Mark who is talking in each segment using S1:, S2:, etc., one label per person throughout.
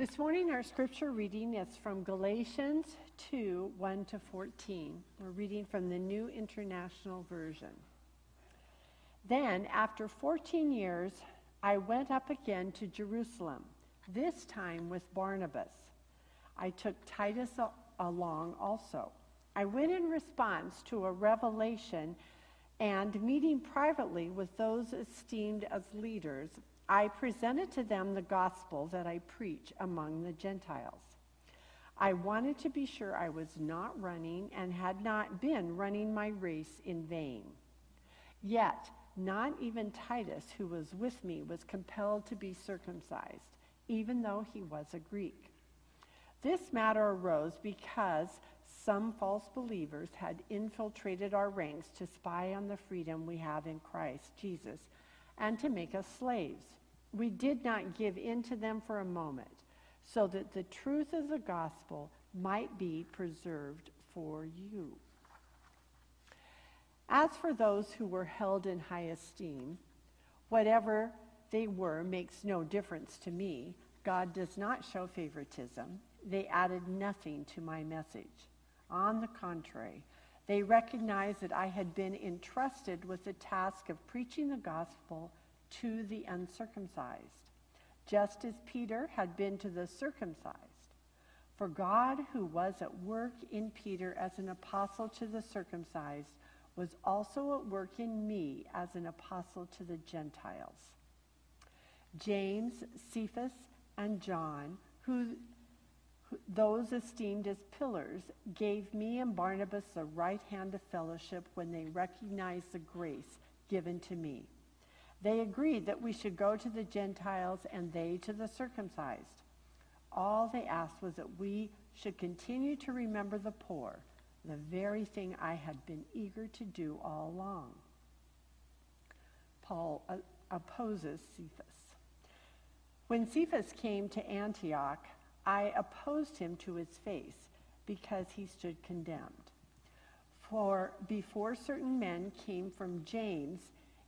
S1: This morning, our scripture reading is from Galatians 2 1 to 14. We're reading from the New International Version. Then, after 14 years, I went up again to Jerusalem, this time with Barnabas. I took Titus along also. I went in response to a revelation and meeting privately with those esteemed as leaders, I presented to them the gospel that I preach among the Gentiles. I wanted to be sure I was not running and had not been running my race in vain. Yet, not even Titus, who was with me, was compelled to be circumcised, even though he was a Greek. This matter arose because some false believers had infiltrated our ranks to spy on the freedom we have in Christ Jesus and to make us slaves. We did not give in to them for a moment, so that the truth of the gospel might be preserved for you. As for those who were held in high esteem, whatever they were makes no difference to me. God does not show favoritism. They added nothing to my message. On the contrary, they recognized that I had been entrusted with the task of preaching the gospel to the uncircumcised, just as Peter had been to the circumcised. For God, who was at work in Peter as an apostle to the circumcised, was also at work in me as an apostle to the Gentiles. James, Cephas, and John, who those esteemed as pillars, gave me and Barnabas the right hand of fellowship when they recognized the grace given to me. They agreed that we should go to the Gentiles and they to the circumcised. All they asked was that we should continue to remember the poor, the very thing I had been eager to do all along. Paul uh, opposes Cephas. When Cephas came to Antioch, I opposed him to his face because he stood condemned. For before certain men came from James,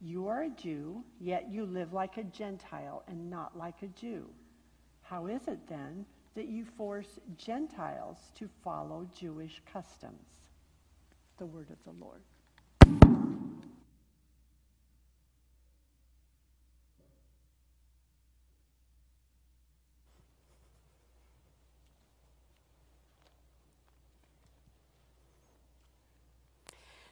S1: You are a Jew, yet you live like a Gentile and not like a Jew. How is it then that you force Gentiles to follow Jewish customs? The word of the Lord.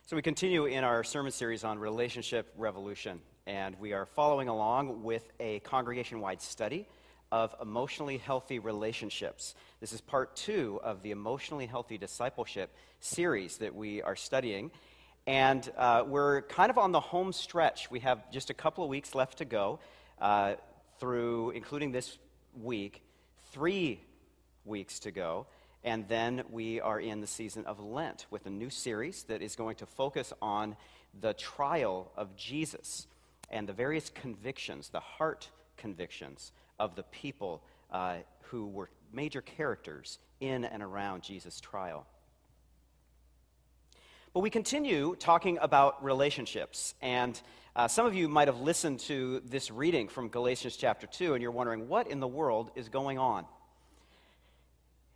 S2: So, we continue in our sermon series on relationship revolution, and we are following along with a congregation wide study of emotionally healthy relationships. This is part two of the emotionally healthy discipleship series that we are studying. And uh, we're kind of on the home stretch. We have just a couple of weeks left to go uh, through, including this week, three weeks to go. And then we are in the season of Lent with a new series that is going to focus on the trial of Jesus and the various convictions, the heart convictions of the people uh, who were major characters in and around Jesus' trial. But we continue talking about relationships. And uh, some of you might have listened to this reading from Galatians chapter 2, and you're wondering, what in the world is going on?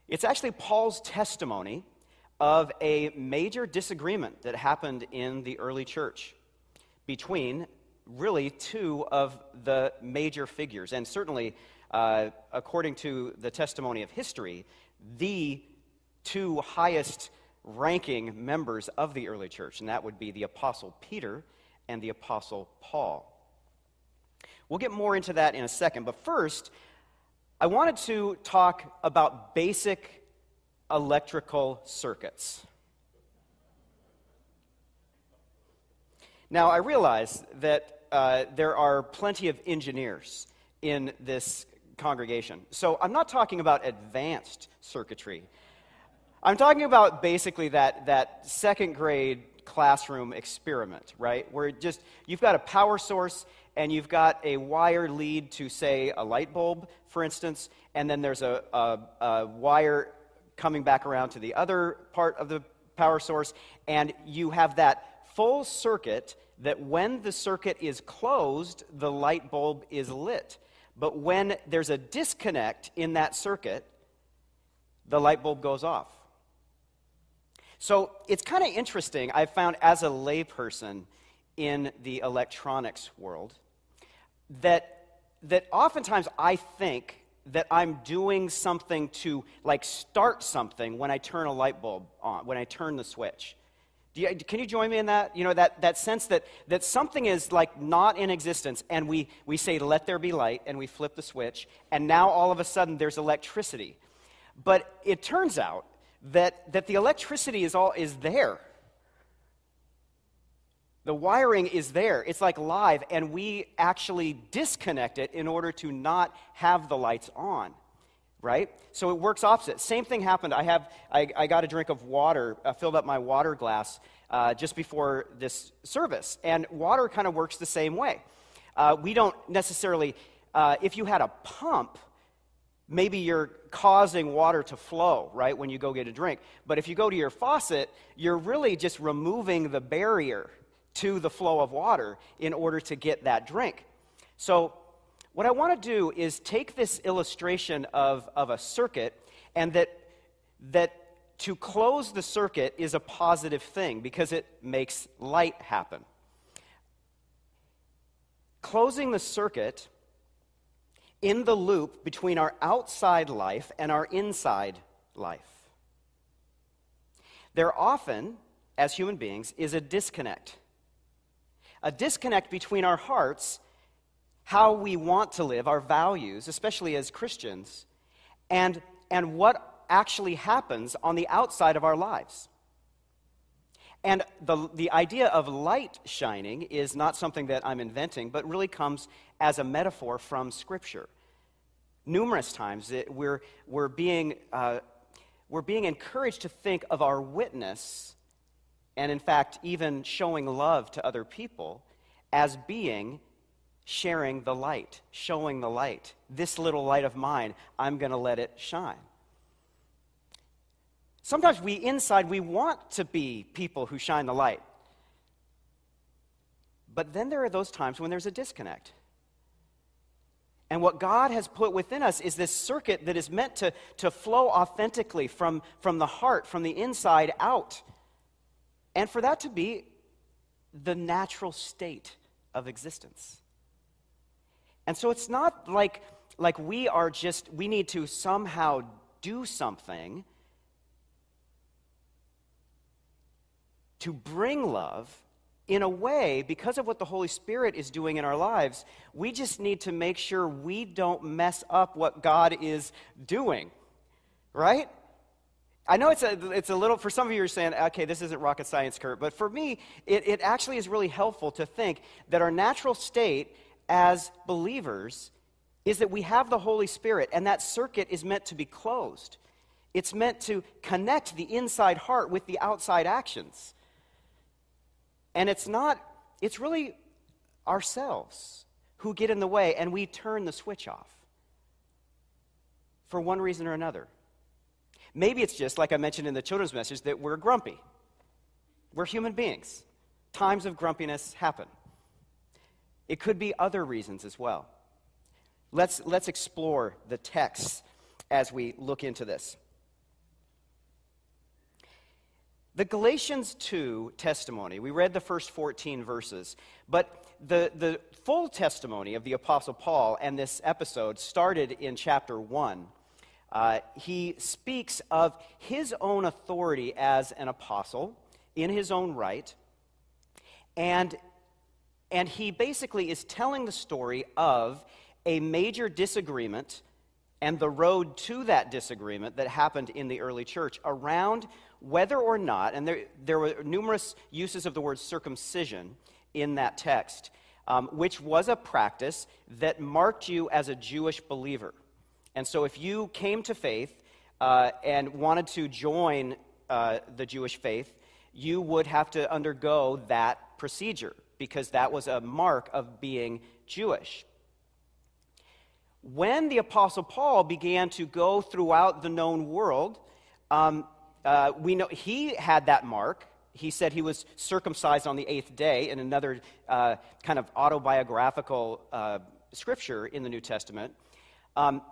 S2: It's actually Paul's testimony of a major disagreement that happened in the early church between really two of the major figures. And certainly, uh, according to the testimony of history, the two highest ranking members of the early church, and that would be the Apostle Peter and the Apostle Paul. We'll get more into that in a second, but first, I wanted to talk about basic electrical circuits. Now, I realize that uh, there are plenty of engineers in this congregation. So I'm not talking about advanced circuitry. I'm talking about basically that, that second grade classroom experiment, right? Where just you've got a power source and you've got a wire lead to, say, a light bulb, for instance, and then there's a, a, a wire coming back around to the other part of the power source, and you have that full circuit that when the circuit is closed, the light bulb is lit. But when there's a disconnect in that circuit, the light bulb goes off. So it's kind of interesting, I've found as a layperson in the electronics world, that, that oftentimes I think that I'm doing something to like start something when I turn a light bulb on, when I turn the switch. You, can you join me in that? You know, that, that sense that, that something is like not in existence, and we, we say, let there be light, and we flip the switch, and now all of a sudden there's electricity. But it turns out that, that the electricity is, all, is there. The wiring is there. It's like live, and we actually disconnect it in order to not have the lights on, right? So it works opposite. Same thing happened. I, have, I, I got a drink of water, I filled up my water glass uh, just before this service, and water kind of works the same way. Uh, we don't necessarily, uh, if you had a pump, maybe you're causing water to flow, right, when you go get a drink. But if you go to your faucet, you're really just removing the barrier to the flow of water in order to get that drink. So, what I want to do is take this illustration of, of a circuit and that, that to close the circuit is a positive thing because it makes light happen. Closing the circuit in the loop between our outside life and our inside life. There often, as human beings, is a disconnect. A disconnect between our hearts, how we want to live, our values, especially as Christians, and, and what actually happens on the outside of our lives. And the, the idea of light shining is not something that I'm inventing, but really comes as a metaphor from Scripture. Numerous times it, we're, we're, being, uh, we're being encouraged to think of our witness, and in fact, even showing love to other people, as being sharing the light, showing the light. This little light of mine, I'm going to let it shine. Sometimes we inside, we want to be people who shine the light. But then there are those times when there's a disconnect. And what God has put within us is this circuit that is meant to, to flow authentically from, from the heart, from the inside out. And for that to be the natural state of existence. And so it's not like, like we are just, we need to somehow do something to bring love in a way, because of what the Holy Spirit is doing in our lives, we just need to make sure we don't mess up what God is doing, right? I know it's a, it's a little, for some of you, you're saying, okay, this isn't rocket science, Kurt, but for me, it, it actually is really helpful to think that our natural state as believers is that we have the Holy Spirit, and that circuit is meant to be closed. It's meant to connect the inside heart with the outside actions. And it's not, it's really ourselves who get in the way and we turn the switch off for one reason or another. Maybe it's just, like I mentioned in the children's message, that we're grumpy. We're human beings. Times of grumpiness happen. It could be other reasons as well. Let's, let's explore the text as we look into this. The Galatians 2 testimony, we read the first 14 verses, but the, the full testimony of the Apostle Paul and this episode started in chapter 1. Uh, he speaks of his own authority as an apostle in his own right, and, and he basically is telling the story of a major disagreement and the road to that disagreement that happened in the early church around whether or not, and there, there were numerous uses of the word circumcision in that text, um, which was a practice that marked you as a Jewish believer. And so if you came to faith uh, and wanted to join uh, the Jewish faith, you would have to undergo that procedure because that was a mark of being Jewish. When the Apostle Paul began to go throughout the known world, um, uh, we know he had that mark. He said he was circumcised on the eighth day in another uh, kind of autobiographical uh, scripture in the New Testament. Um,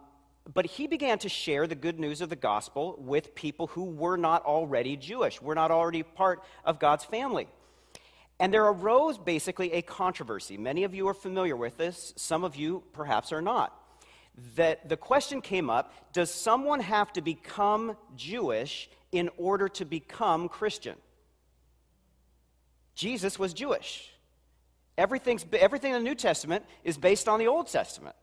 S2: but he began to share the good news of the gospel with people who were not already Jewish, were not already part of God's family. And there arose basically a controversy. Many of you are familiar with this, some of you perhaps are not. That the question came up Does someone have to become Jewish in order to become Christian? Jesus was Jewish. Everything's, everything in the New Testament is based on the Old Testament.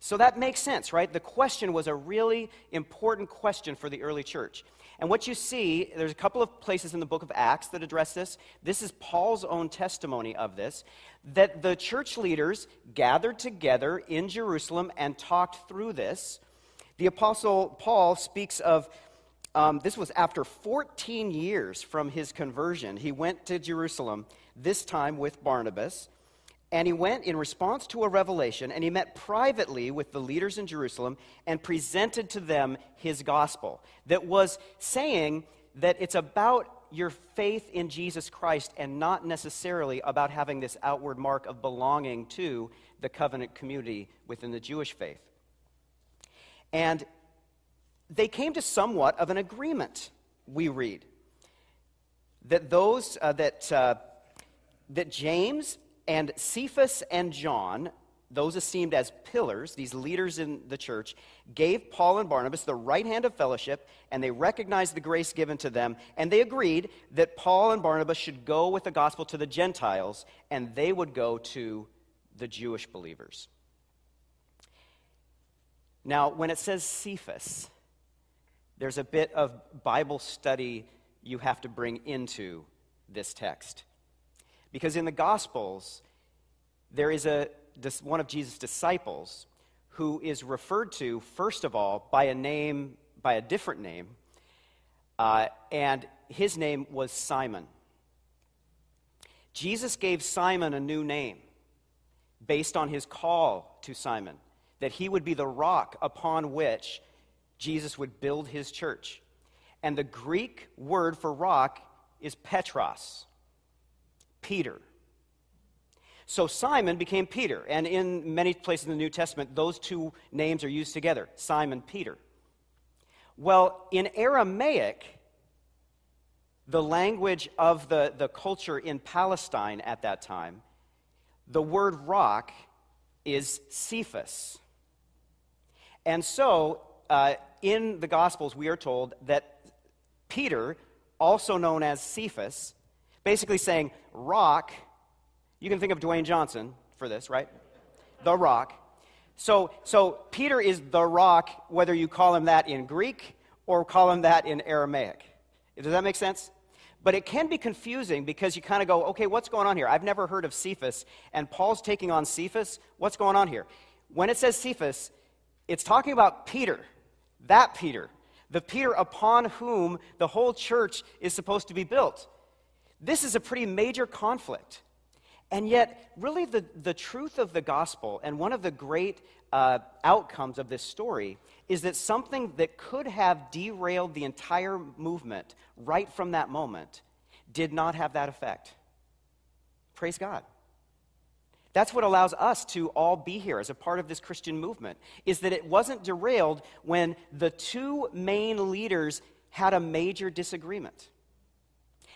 S2: So that makes sense, right? The question was a really important question for the early church. And what you see, there's a couple of places in the book of Acts that address this. This is Paul's own testimony of this that the church leaders gathered together in Jerusalem and talked through this. The apostle Paul speaks of um, this was after 14 years from his conversion. He went to Jerusalem, this time with Barnabas. And he went in response to a revelation, and he met privately with the leaders in Jerusalem and presented to them his gospel that was saying that it's about your faith in Jesus Christ and not necessarily about having this outward mark of belonging to the covenant community within the Jewish faith. And they came to somewhat of an agreement, we read, that those uh, that, uh, that James and Cephas and John, those esteemed as pillars, these leaders in the church, gave Paul and Barnabas the right hand of fellowship, and they recognized the grace given to them, and they agreed that Paul and Barnabas should go with the gospel to the Gentiles, and they would go to the Jewish believers. Now, when it says Cephas, there's a bit of Bible study you have to bring into this text. Because in the Gospels, there is a, one of Jesus' disciples who is referred to, first of all, by a name, by a different name, uh, and his name was Simon. Jesus gave Simon a new name based on his call to Simon, that he would be the rock upon which Jesus would build his church. And the Greek word for rock is Petros. Peter. So Simon became Peter, and in many places in the New Testament, those two names are used together Simon, Peter. Well, in Aramaic, the language of the, the culture in Palestine at that time, the word rock is Cephas. And so, uh, in the Gospels, we are told that Peter, also known as Cephas, basically saying, rock. You can think of Dwayne Johnson for this, right? The rock. So, so Peter is the rock, whether you call him that in Greek or call him that in Aramaic. Does that make sense? But it can be confusing because you kind of go, okay, what's going on here? I've never heard of Cephas, and Paul's taking on Cephas. What's going on here? When it says Cephas, it's talking about Peter, that Peter, the Peter upon whom the whole church is supposed to be built. This is a pretty major conflict. And yet, really, the, the truth of the gospel and one of the great uh, outcomes of this story is that something that could have derailed the entire movement right from that moment did not have that effect. Praise God. That's what allows us to all be here as a part of this Christian movement, is that it wasn't derailed when the two main leaders had a major disagreement.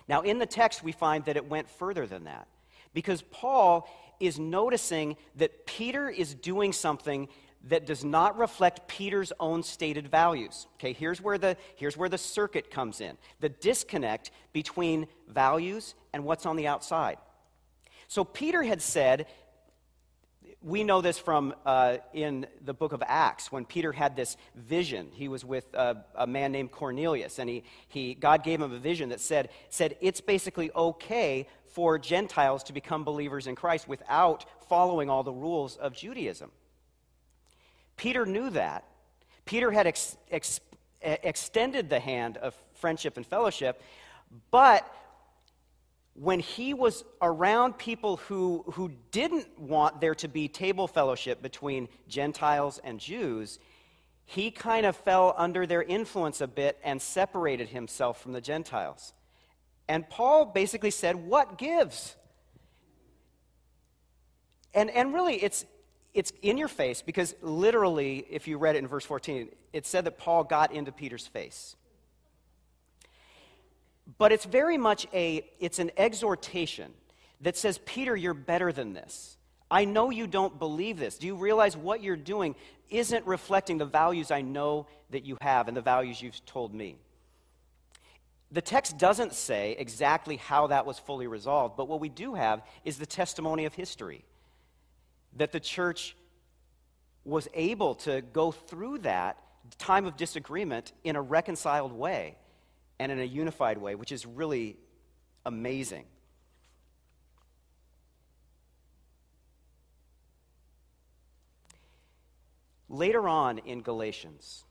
S2: Now, in the text, we find that it went further than that because Paul is noticing that Peter is doing something that does not reflect Peter's own stated values. Okay, here's where the, here's where the circuit comes in the disconnect between values and what's on the outside. So, Peter had said we know this from uh, in the book of Acts when Peter had this vision. He was with uh, a man named Cornelius, and he, he, God gave him a vision that said, said it's basically okay for Gentiles to become believers in Christ without following all the rules of Judaism. Peter knew that. Peter had ex- ex- extended the hand of friendship and fellowship, but when he was around people who, who didn't want there to be table fellowship between Gentiles and Jews, he kind of fell under their influence a bit and separated himself from the Gentiles. And Paul basically said, What gives? And, and really, it's, it's in your face because literally, if you read it in verse 14, it said that Paul got into Peter's face. But it's very much a, it's an exhortation that says, Peter, you're better than this. I know you don't believe this. Do you realize what you're doing isn't reflecting the values I know that you have and the values you've told me? The text doesn't say exactly how that was fully resolved, but what we do have is the testimony of history that the church was able to go through that time of disagreement in a reconciled way and in a unified way, which is really amazing. Later on in Galatians,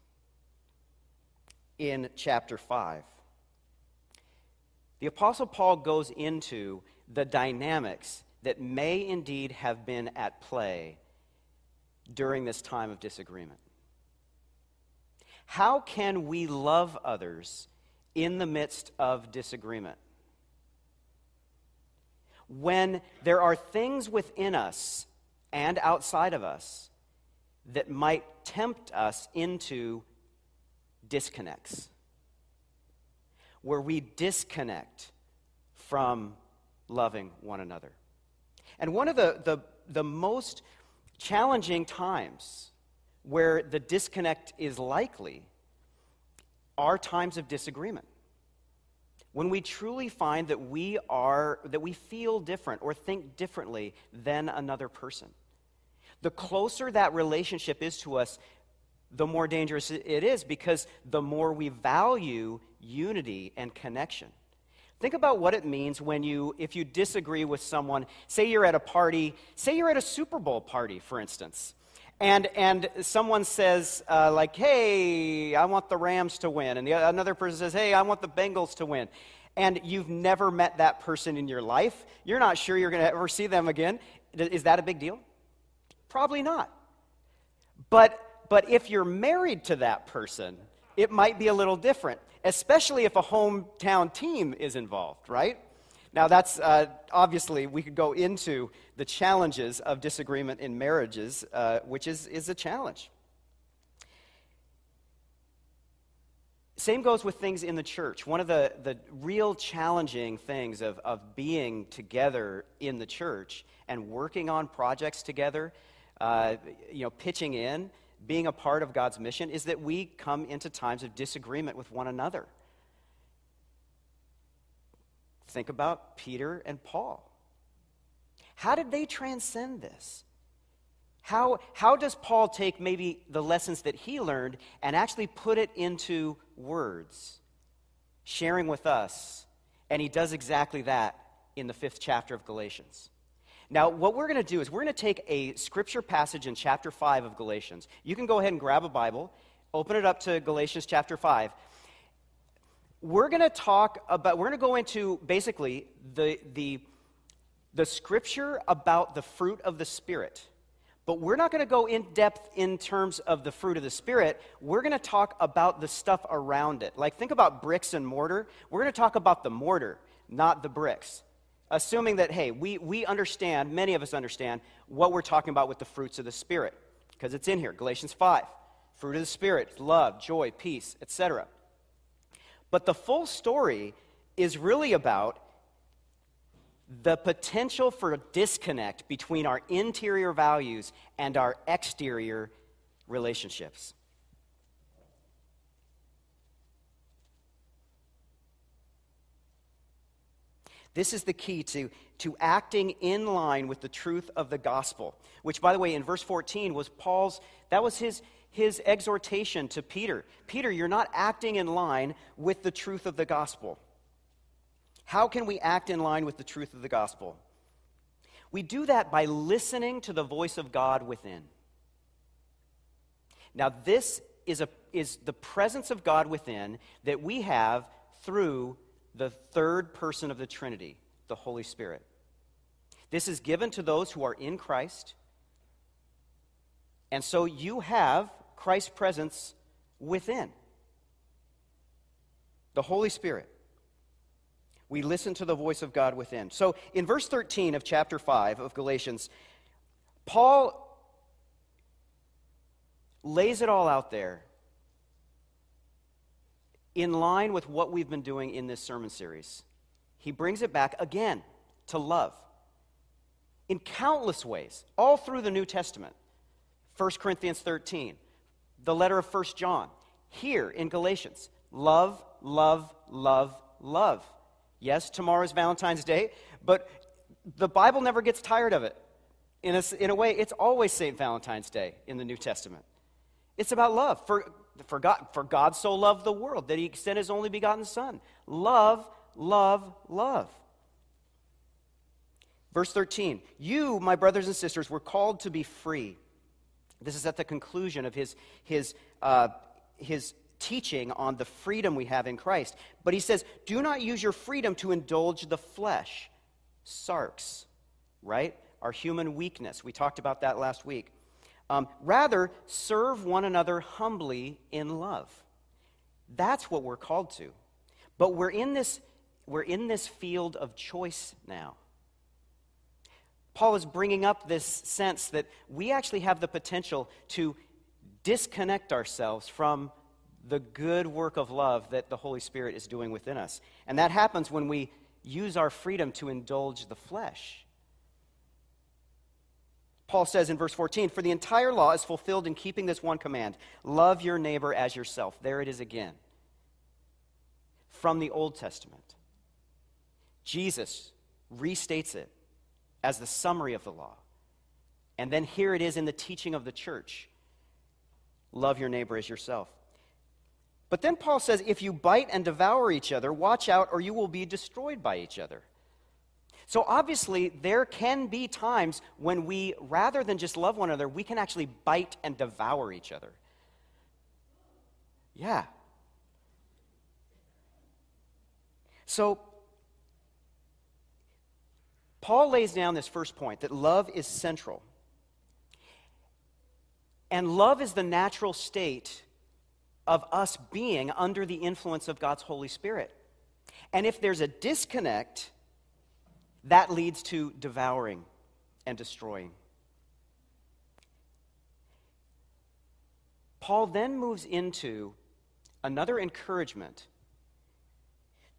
S2: in chapter 5, the Apostle Paul goes into the dynamics that may indeed have been at play during this time of disagreement. How can we love others in the midst of disagreement. When there are things within us and outside of us that might tempt us into disconnects, where we disconnect from loving one another. And one of the, the, the most challenging times where the disconnect is likely are times of disagreement. When we truly find that we are, that we feel different or think differently than another person. The closer that relationship is to us, the more dangerous it is because the more we value unity and connection. Think about what it means when you, if you disagree with someone, say you're at a party, say you're at a Super Bowl party, for instance, and, and someone says, uh, like, hey, I want the Rams to win. And the, another person says, hey, I want the Bengals to win. And you've never met that person in your life. You're not sure you're going to ever see them again. Is that a big deal? Probably not. But, but if you're married to that person, it might be a little different, especially if a hometown team is involved, right? Now, that's uh, obviously, we could go into the challenges of disagreement in marriages, uh, which is, is a challenge. Same goes with things in the church. One of the, the real challenging things of, of being together in the church and working on projects together, uh, you know, pitching in, being a part of God's mission, is that we come into times of disagreement with one another. Think about Peter and Paul. How did they transcend this? How, how does Paul take maybe the lessons that he learned and actually put it into words, sharing with us? And he does exactly that in the fifth chapter of Galatians. Now, what we're going to do is we're going to take a scripture passage in chapter 5 of Galatians. You can go ahead and grab a Bible, open it up to Galatians chapter 5 we're going to talk about, we're going to go into basically the, the, the scripture about the fruit of the Spirit. But we're not going to go in depth in terms of the fruit of the Spirit. We're going to talk about the stuff around it. Like, think about bricks and mortar. We're going to talk about the mortar, not the bricks. Assuming that, hey, we, we understand, many of us understand, what we're talking about with the fruits of the Spirit. Because it's in here Galatians 5. Fruit of the Spirit, love, joy, peace, etc. But the full story is really about the potential for a disconnect between our interior values and our exterior relationships. This is the key to, to acting in line with the truth of the gospel, which, by the way, in verse 14 was Paul's, that was his, his exhortation to Peter Peter, you're not acting in line with the truth of the gospel. How can we act in line with the truth of the gospel? We do that by listening to the voice of God within. Now, this is, a, is the presence of God within that we have through the third person of the Trinity, the Holy Spirit. This is given to those who are in Christ. And so you have Christ's presence within. The Holy Spirit. We listen to the voice of God within. So in verse 13 of chapter 5 of Galatians, Paul lays it all out there in line with what we've been doing in this sermon series. He brings it back again to love in countless ways, all through the New Testament. 1 Corinthians 13, the letter of 1 John, here in Galatians. Love, love, love, love. Yes, tomorrow is Valentine's Day, but the Bible never gets tired of it. In a, in a way, it's always St. Valentine's Day in the New Testament. It's about love. For, for, God, for God so loved the world that he sent his only begotten Son. Love, love, love. Verse 13 You, my brothers and sisters, were called to be free. This is at the conclusion of his, his, uh, his teaching on the freedom we have in Christ. But he says, Do not use your freedom to indulge the flesh. Sarx, right? Our human weakness. We talked about that last week. Um, rather, serve one another humbly in love. That's what we're called to. But we're in this, we're in this field of choice now. Paul is bringing up this sense that we actually have the potential to disconnect ourselves from the good work of love that the Holy Spirit is doing within us. And that happens when we use our freedom to indulge the flesh. Paul says in verse 14, For the entire law is fulfilled in keeping this one command love your neighbor as yourself. There it is again. From the Old Testament. Jesus restates it as the summary of the law. And then here it is in the teaching of the church love your neighbor as yourself. But then Paul says, if you bite and devour each other, watch out or you will be destroyed by each other. So obviously, there can be times when we, rather than just love one another, we can actually bite and devour each other. Yeah. So, Paul lays down this first point that love is central. And love is the natural state of us being under the influence of God's Holy Spirit. And if there's a disconnect, that leads to devouring and destroying. Paul then moves into another encouragement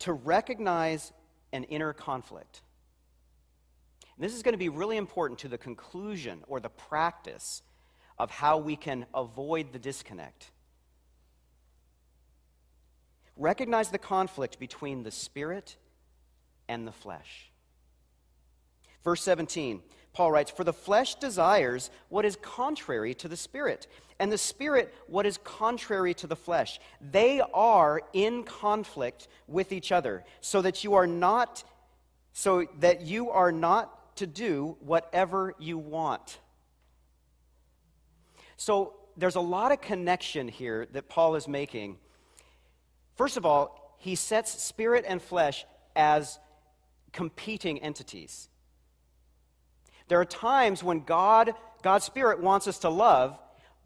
S2: to recognize an inner conflict. And this is going to be really important to the conclusion or the practice of how we can avoid the disconnect. Recognize the conflict between the spirit and the flesh. Verse 17, Paul writes, For the flesh desires what is contrary to the spirit, and the spirit what is contrary to the flesh. They are in conflict with each other, so that you are not so that you are not to do whatever you want. So there's a lot of connection here that Paul is making. First of all, he sets spirit and flesh as competing entities. There are times when God, God's Spirit wants us to love,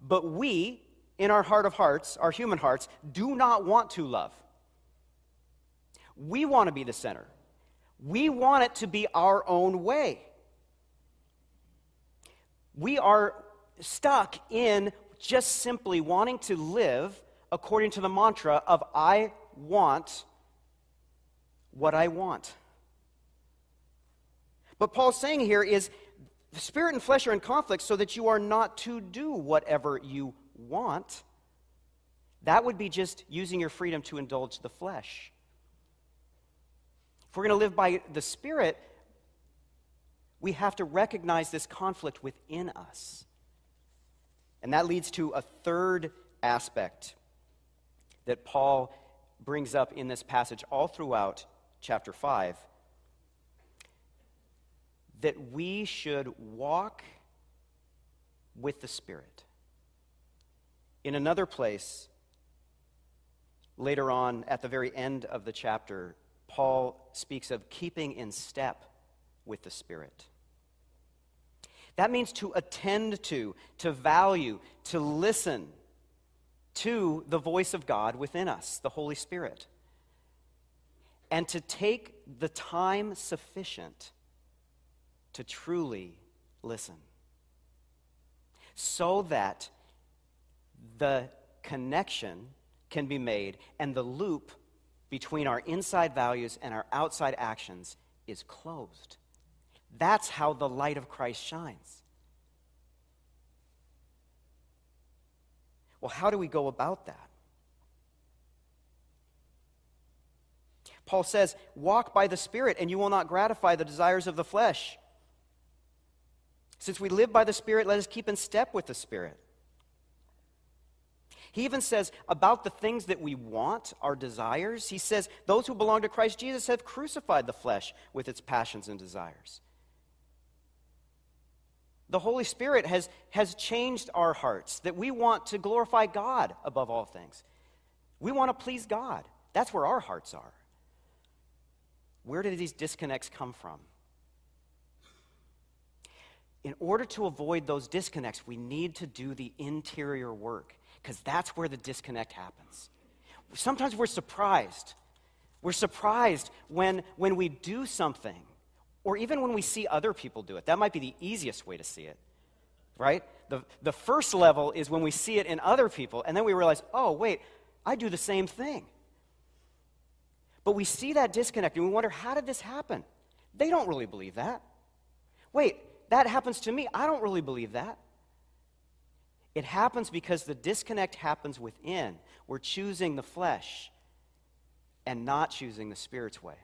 S2: but we, in our heart of hearts, our human hearts, do not want to love. We want to be the center. We want it to be our own way. We are stuck in just simply wanting to live according to the mantra of I want what I want. But Paul's saying here is spirit and flesh are in conflict so that you are not to do whatever you want. That would be just using your freedom to indulge the flesh. If we're going to live by the Spirit, we have to recognize this conflict within us. And that leads to a third aspect that Paul brings up in this passage all throughout chapter 5 that we should walk with the Spirit. In another place, later on at the very end of the chapter, Paul speaks of keeping in step with the Spirit. That means to attend to, to value, to listen to the voice of God within us, the Holy Spirit, and to take the time sufficient to truly listen so that the connection can be made and the loop between our inside values and our outside actions is closed. That's how the light of Christ shines. Well, how do we go about that? Paul says, Walk by the Spirit, and you will not gratify the desires of the flesh. Since we live by the Spirit, let us keep in step with the Spirit. He even says about the things that we want, our desires, he says, Those who belong to Christ Jesus have crucified the flesh with its passions and desires. The Holy Spirit has, has changed our hearts, that we want to glorify God above all things. We want to please God. That's where our hearts are. Where do these disconnects come from? In order to avoid those disconnects, we need to do the interior work because that's where the disconnect happens. Sometimes we're surprised. We're surprised when, when we do something, or even when we see other people do it. That might be the easiest way to see it, right? The, the first level is when we see it in other people, and then we realize, oh, wait, I do the same thing. But we see that disconnect and we wonder, how did this happen? They don't really believe that. Wait, that happens to me. I don't really believe that. It happens because the disconnect happens within. We're choosing the flesh and not choosing the Spirit's way.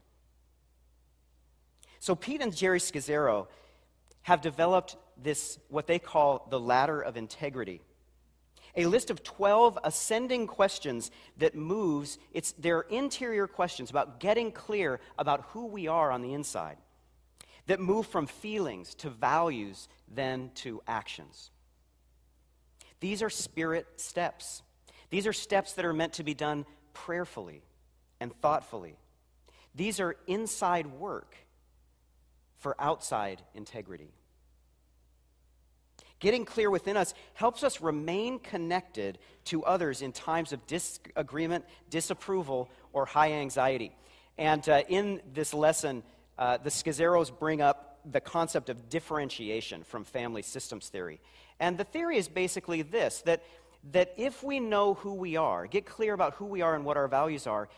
S2: So, Pete and Geri Scazzero have developed this, what they call the ladder of integrity. A list of 12 ascending questions that moves, it's their interior questions about getting clear about who we are on the inside, that move from feelings to values, then to actions. These are spirit steps. These are steps that are meant to be done prayerfully and thoughtfully. These are inside work for outside integrity. Getting clear within us helps us remain connected to others in times of disagreement, disapproval, or high anxiety. And uh, in this lesson, uh, the Scazzeros bring up the concept of differentiation from family systems theory. And the theory is basically this that, that if we know who we are, get clear about who we are and what our values are,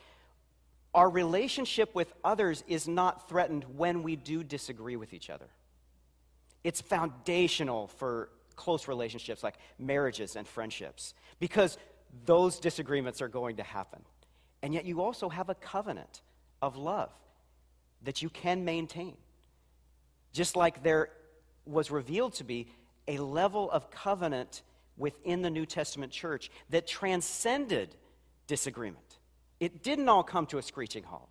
S2: our relationship with others is not threatened when we do disagree with each other. It's foundational for close relationships like marriages and friendships because those disagreements are going to happen. And yet, you also have a covenant of love that you can maintain. Just like there was revealed to be a level of covenant within the New Testament church that transcended disagreement. It didn't all come to a screeching halt.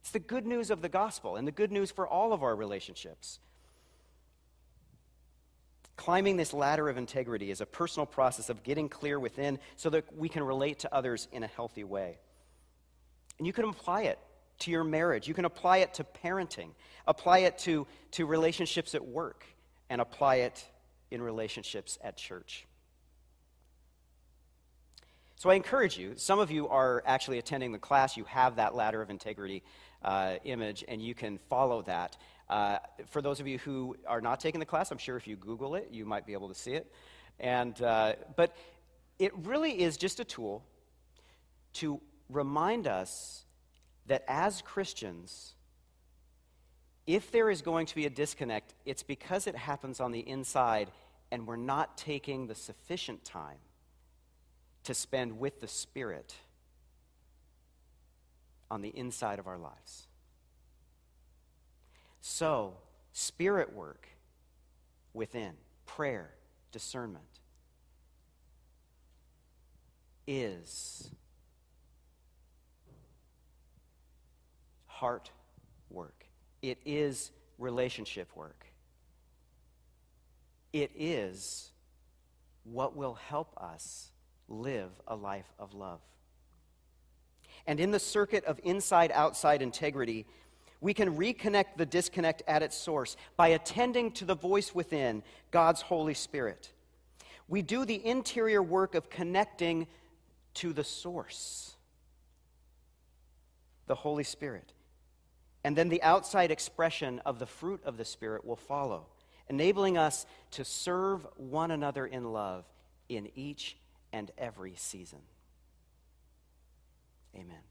S2: It's the good news of the gospel and the good news for all of our relationships. Climbing this ladder of integrity is a personal process of getting clear within so that we can relate to others in a healthy way. And you can apply it to your marriage, you can apply it to parenting, apply it to, to relationships at work, and apply it in relationships at church. So I encourage you, some of you are actually attending the class, you have that ladder of integrity uh, image, and you can follow that. Uh, for those of you who are not taking the class, I'm sure if you Google it, you might be able to see it. And, uh, but it really is just a tool to remind us that as Christians, if there is going to be a disconnect, it's because it happens on the inside and we're not taking the sufficient time to spend with the Spirit on the inside of our lives. So, spirit work within, prayer, discernment, is heart work. It is relationship work. It is what will help us live a life of love. And in the circuit of inside outside integrity, we can reconnect the disconnect at its source by attending to the voice within, God's Holy Spirit. We do the interior work of connecting to the source, the Holy Spirit. And then the outside expression of the fruit of the Spirit will follow, enabling us to serve one another in love in each and every season. Amen.